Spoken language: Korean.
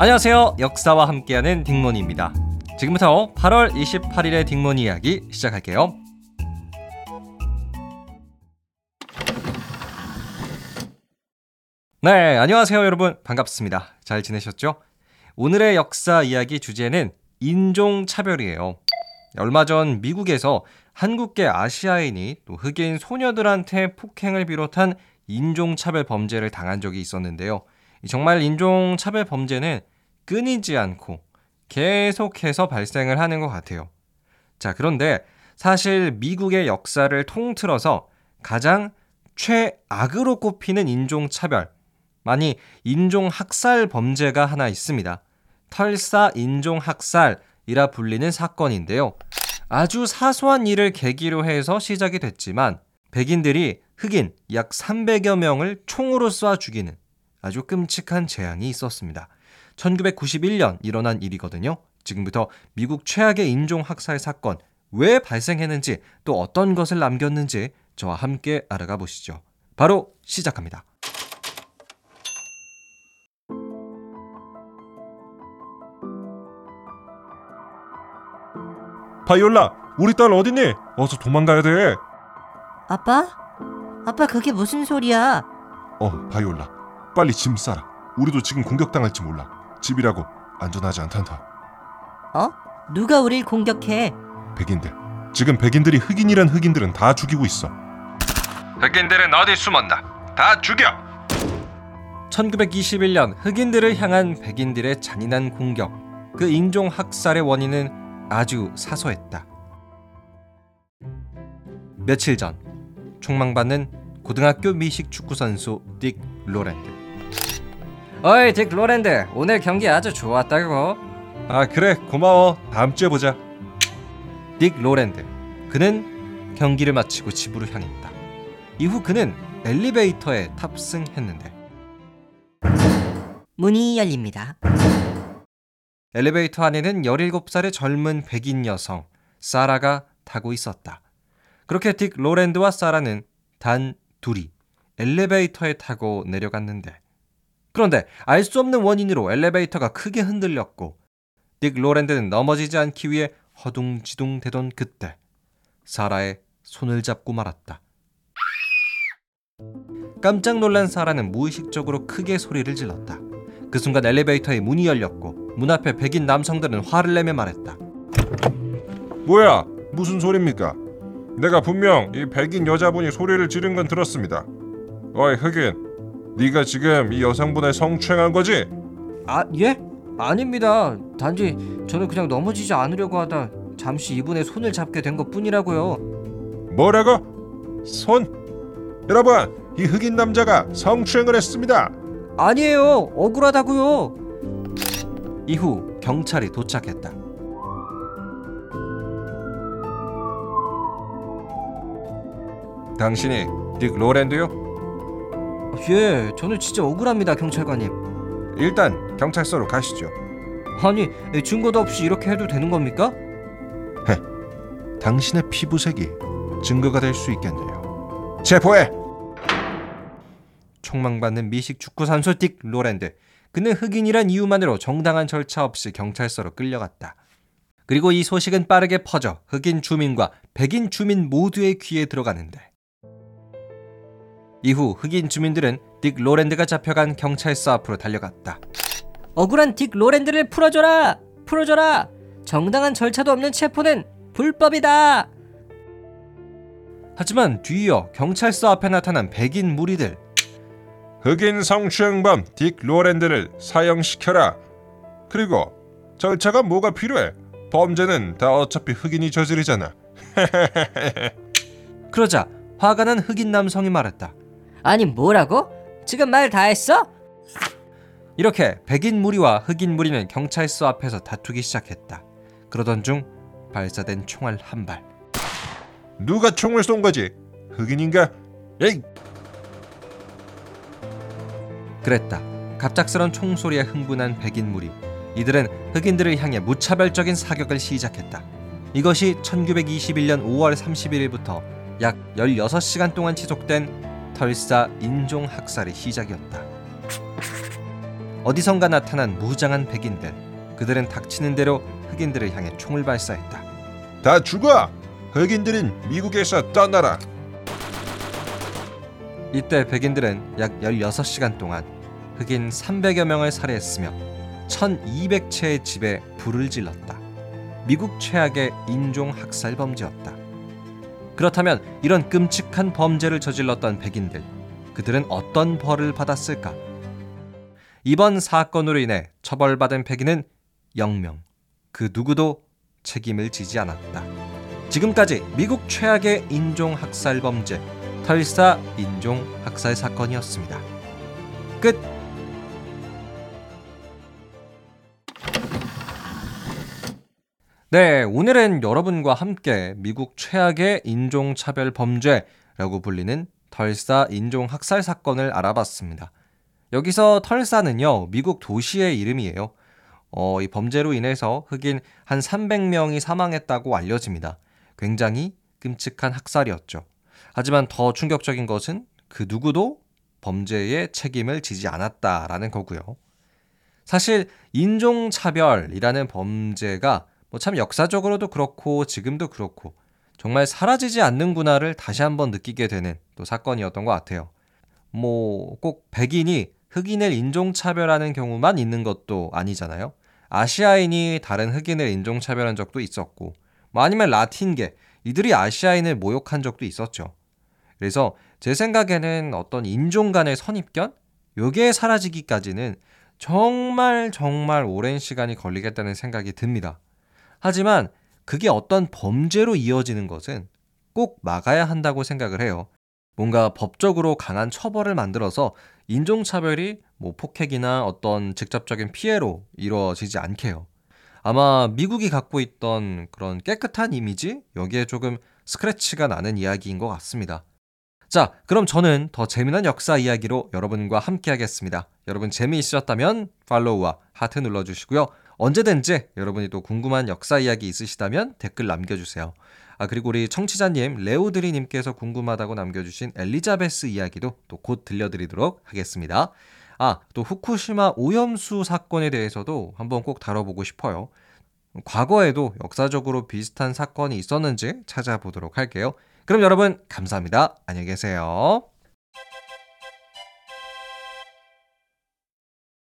안녕하세요. 역사와 함께하는 딩몬입니다. 지금부터 8월 28일의 딩몬 이야기 시작할게요. 네, 안녕하세요, 여러분. 반갑습니다. 잘 지내셨죠? 오늘의 역사 이야기 주제는 인종차별이에요. 얼마 전 미국에서 한국계 아시아인이 또 흑인 소녀들한테 폭행을 비롯한 인종차별 범죄를 당한 적이 있었는데요. 정말 인종차별 범죄는 끊이지 않고 계속해서 발생을 하는 것 같아요. 자, 그런데 사실 미국의 역사를 통틀어서 가장 최악으로 꼽히는 인종차별, 많이 인종학살 범죄가 하나 있습니다. 털사 인종학살이라 불리는 사건인데요. 아주 사소한 일을 계기로 해서 시작이 됐지만 백인들이 흑인 약 300여 명을 총으로 쏴 죽이는 아주 끔찍한 재앙이 있었습니다. 1991년 일어난 일이거든요. 지금부터 미국 최악의 인종 학살 사건 왜 발생했는지 또 어떤 것을 남겼는지 저와 함께 알아가 보시죠. 바로 시작합니다. 바이올라, 우리 딸 어딨니? 어서 도망가야 돼. 아빠? 아빠 그게 무슨 소리야? 어, 바이올라, 빨리 짐 싸라. 우리도 지금 공격당할지 몰라. 집이라고 안전하지 않단다. 어? 누가 우릴 공격해? 백인들. 지금 백인들이 흑인이란 흑인들은 다 죽이고 있어. 흑인들은 어디 숨었나? 다 죽여! 1921년 흑인들을 향한 백인들의 잔인한 공격. 그 인종 학살의 원인은 아주 사소했다. 며칠 전 총망받는 고등학교 미식 축구 선수 딕 로랜드. 어이 딕 로랜드 오늘 경기 아주 좋았다고. 아, 그래. 고마워. 다음 주에 보자. 딕 로랜드. 그는 경기를 마치고 집으로 향했다. 이후 그는 엘리베이터에 탑승했는데 문이 열립니다. 엘리베이터 안에는 17살의 젊은 백인 여성 사라가 타고 있었다. 그렇게 딕 로랜드와 사라는 단 둘이 엘리베이터에 타고 내려갔는데 그런데 알 수 없는 원인으로 엘리베이터가 크게 흔들렸고 딕 로랜드는 넘어지지 않기 위해 허둥지둥 대던 그때 사라의 손을 잡고 말았다. 깜짝 놀란 사라는 무의식적으로 크게 소리를 질렀다. 그 순간 엘리베이터의 문이 열렸고 문 앞에 백인 남성들은 화를 내며 말했다. 뭐야? 무슨 소리입니까? 내가 분명 이 백인 여자분이 소리를 지른 건 들었습니다. 어이 흑인, 네가 지금 이 여성분을 성추행한 거지? 아 예? 아닙니다. 단지 저는 그냥 넘어지지 않으려고 하다 잠시 이분의 손을 잡게 된 것뿐이라고요. 뭐라고? 손? 여러분, 이 흑인 남자가 성추행을 했습니다. 아니에요. 억울하다고요. 이후 경찰이 도착했다. 당신이 딕 로랜드요? 예, 저는 진짜 억울합니다, 경찰관님. 일단 경찰서로 가시죠. 아니, 증거도 없이 이렇게 해도 되는 겁니까? 당신의 피부색이 증거가 될 수 있겠네요. 체포해. 총망받는 미식 축구 선수 딕 로랜드. 그는 흑인이란 이유만으로 정당한 절차 없이 경찰서로 끌려갔다. 그리고 이 소식은 빠르게 퍼져 흑인 주민과 백인 주민 모두의 귀에 들어가는데 이후 흑인 주민들은 딕 로랜드가 잡혀간 경찰서 앞으로 달려갔다. 억울한 딕 로랜드를 풀어줘라! 풀어줘라! 정당한 절차도 없는 체포는 불법이다! 하지만 뒤이어 경찰서 앞에 나타난 백인 무리들 흑인 성추행범 딕 로랜드를 사형시켜라. 그리고 절차가 뭐가 필요해? 범죄는 다 어차피 흑인이 저지르잖아. 그러자 화가 난 흑인 남성이 말했다. 아니 뭐라고? 지금 말 다 했어? 이렇게 백인 무리와 흑인 무리는 경찰서 앞에서 다투기 시작했다. 그러던 중 발사된 총알 한 발. 누가 총을 쏜 거지? 흑인인가? 에이, 그랬다. 갑작스런 총소리에 흥분한 백인 무리. 이들은 흑인들을 향해 무차별적인 사격을 시작했다. 이것이 1921년 5월 31일부터 약 16시간 동안 지속된 털사 인종 학살의 시작이었다. 어디선가 나타난 무장한 백인들. 그들은 닥치는 대로 흑인들을 향해 총을 발사했다. 다 죽어! 흑인들은 미국에서 떠나라. 이때 백인들은 약 16시간 동안 흑인 300여 명을 살해했으며 1200채의 집에 불을 질렀다. 미국 최악의 인종 학살 범죄였다. 그렇다면 이런 끔찍한 범죄를 저질렀던 백인들, 그들은 어떤 벌을 받았을까? 이번 사건으로 인해 처벌받은 백인은 영명, 그 누구도 책임을 지지 않았다. 지금까지 미국 최악의 인종 학살 범죄, 털사 인종 학살 사건이었습니다. 끝. 네, 오늘은 여러분과 함께 미국 최악의 인종차별 범죄라고 불리는 털사 인종 학살 사건을 알아봤습니다. 여기서 털사는요, 미국 도시의 이름이에요. 어, 이 범죄로 인해서 흑인 한 300명이 사망했다고 알려집니다. 굉장히 끔찍한 학살이었죠. 하지만 더 충격적인 것은 그 누구도 범죄의 책임을 지지 않았다라는 거고요. 사실 인종차별이라는 범죄가 뭐 참 역사적으로도 그렇고 지금도 그렇고 정말 사라지지 않는구나를 다시 한번 느끼게 되는 또 사건이었던 것 같아요. 뭐 꼭 백인이 흑인을 인종차별하는 경우만 있는 것도 아니잖아요. 아시아인이 다른 흑인을 인종차별한 적도 있었고, 뭐 아니면 라틴계, 이들이 아시아인을 모욕한 적도 있었죠. 그래서 제 생각에는 어떤 인종 간의 선입견? 요게 사라지기까지는 정말 정말 오랜 시간이 걸리겠다는 생각이 듭니다. 하지만 그게 어떤 범죄로 이어지는 것은 꼭 막아야 한다고 생각을 해요. 뭔가 법적으로 강한 처벌을 만들어서 인종차별이 뭐 폭행이나 어떤 직접적인 피해로 이루어지지 않게요. 아마 미국이 갖고 있던 그런 깨끗한 이미지? 여기에 조금 스크래치가 나는 이야기인 것 같습니다. 자, 그럼 저는 더 재미난 역사 이야기로 여러분과 함께 하겠습니다. 여러분 재미있으셨다면 팔로우와 하트 눌러주시고요. 언제든지 여러분이 또 궁금한 역사 이야기 있으시다면 댓글 남겨주세요. 아, 그리고 우리 청취자님, 레오드리님께서 궁금하다고 남겨주신 엘리자베스 이야기도 또 곧 들려드리도록 하겠습니다. 아, 또 후쿠시마 오염수 사건에 대해서도 한번 꼭 다뤄보고 싶어요. 과거에도 역사적으로 비슷한 사건이 있었는지 찾아보도록 할게요. 그럼 여러분, 감사합니다. 안녕히 계세요.